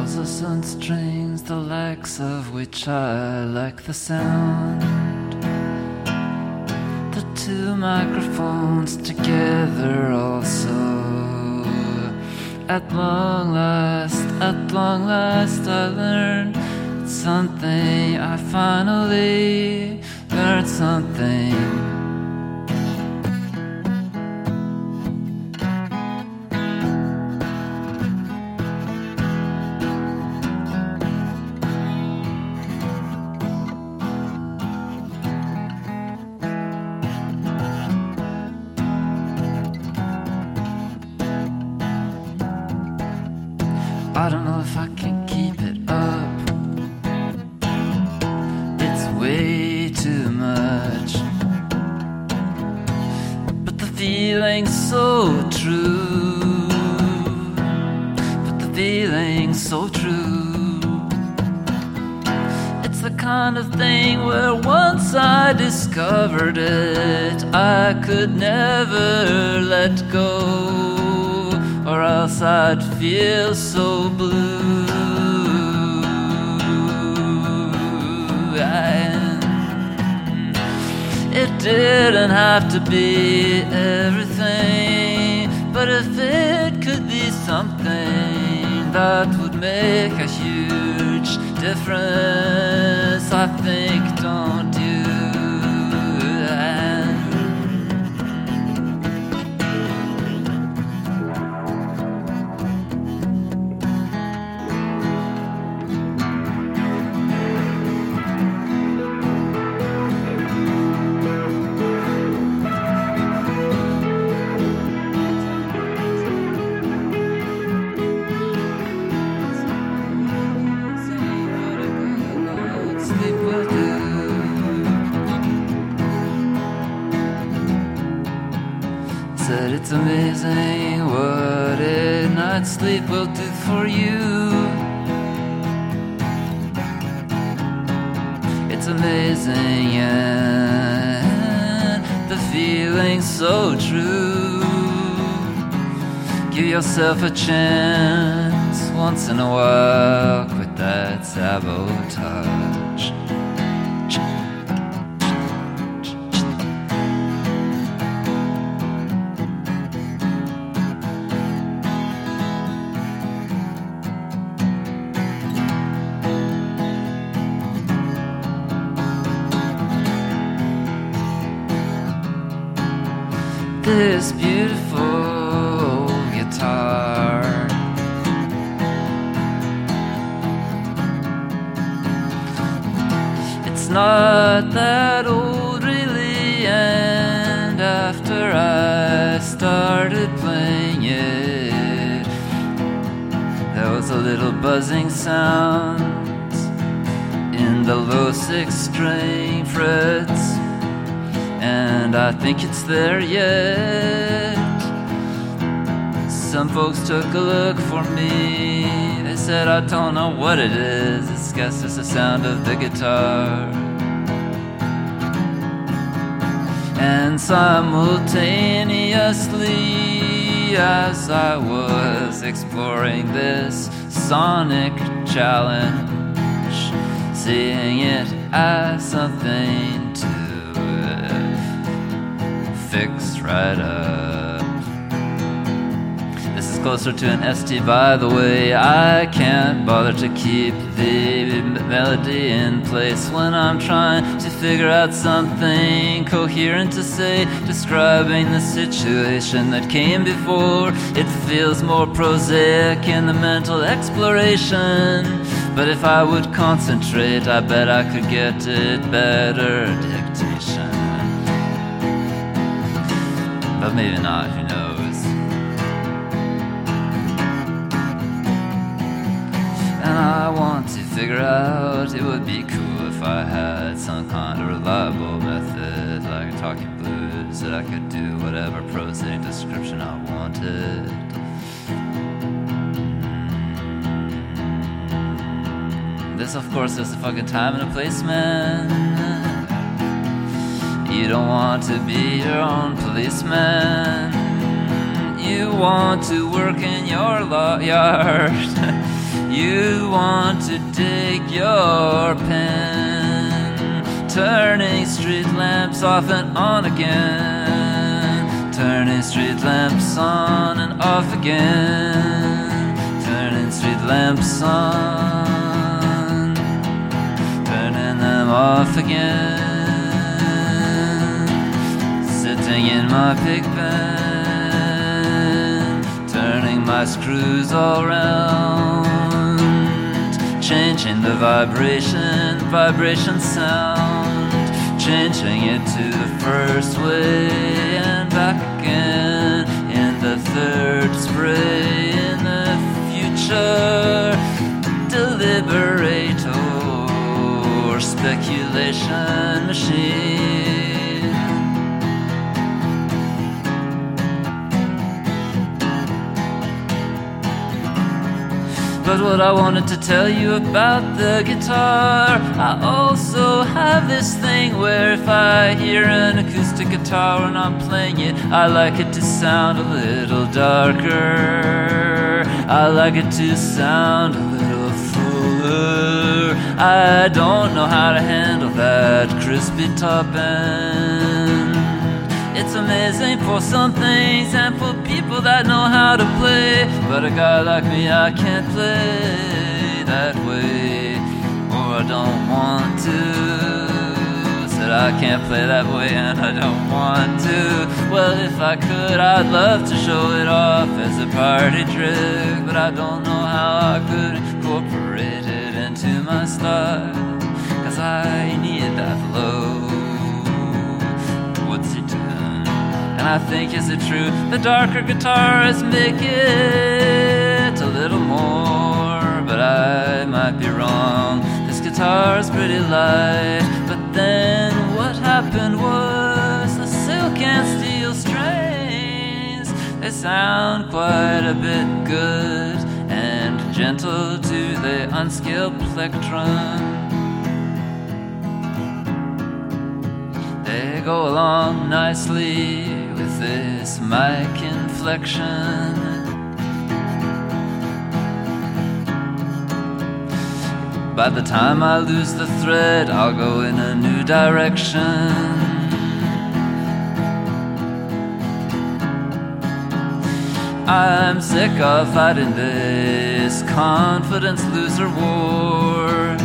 Puzzles and strings, the likes of which I like the sound. The two microphones together also. At long last, at long last, I learned something. I finally learned something. Feeling's so true. But the feeling's so true. It's the kind of thing where once I discovered it, I could never let go or else I'd feel so blue. It didn't have to be everything, but if it could be something that would make a huge difference, I think don't Said it's amazing what a night's sleep will do for you. It's amazing, yeah, the feeling's so true. Give yourself a chance once in a while. Quit that sabotage. This beautiful guitar. It's not that old, really, and after I started playing it, there was a little buzzing sound in the low six string frets, and I think it's there yet. Some folks took a look for me. They said, I don't know what it is. It's guess it's the sound of the guitar. And simultaneously, as I was exploring this sonic challenge, seeing it as something fix right up. This is closer to an ST, by the way. I can't bother to keep the melody in place when I'm trying to figure out something coherent to say, describing the situation that came before. It feels more prosaic in the mental exploration. But if I would concentrate, I bet I could get it better dictation. But maybe not, who knows? And I want to figure out it would be cool if I had some kind of reliable method, like a talking blues, that I could do whatever prosaic description I wanted. Mm. This, of course, is a fucking time and a place, man. Want to be your own policeman. You want to work in your yard. You want to dig your pen, turning street lamps off and on again, turning street lamps on and off again, turning street lamps on, turning them off again, sitting in my pig pen, turning my screws all round changing the vibration, vibration sound, changing it to the first way and back again in the third spray in the future. Deliberator, speculation machine. But what I wanted to tell you about the guitar, I also have this thing where if I hear an acoustic guitar when I'm playing it, I like it to sound a little darker. I like it to sound a little fuller. I don't know how to handle that crispy top end. It's amazing for some things and for people that know how to play. But a guy like me, I can't play that way, or I don't want to. Said I can't play that way and I don't want to. Well, if I could, I'd love to show it off as a party trick, but I don't know how I could incorporate it into my style. Cause I need that flow. I think, is it true? The darker guitars make it a little more, but I might be wrong. This guitar's pretty light, but then what happened was the silk and steel strings. They sound quite a bit good and gentle to the unskilled plectrum. They go along nicely with this mic inflection. By the time I lose the thread, I'll go in a new direction. I'm sick of fighting this confidence loser war.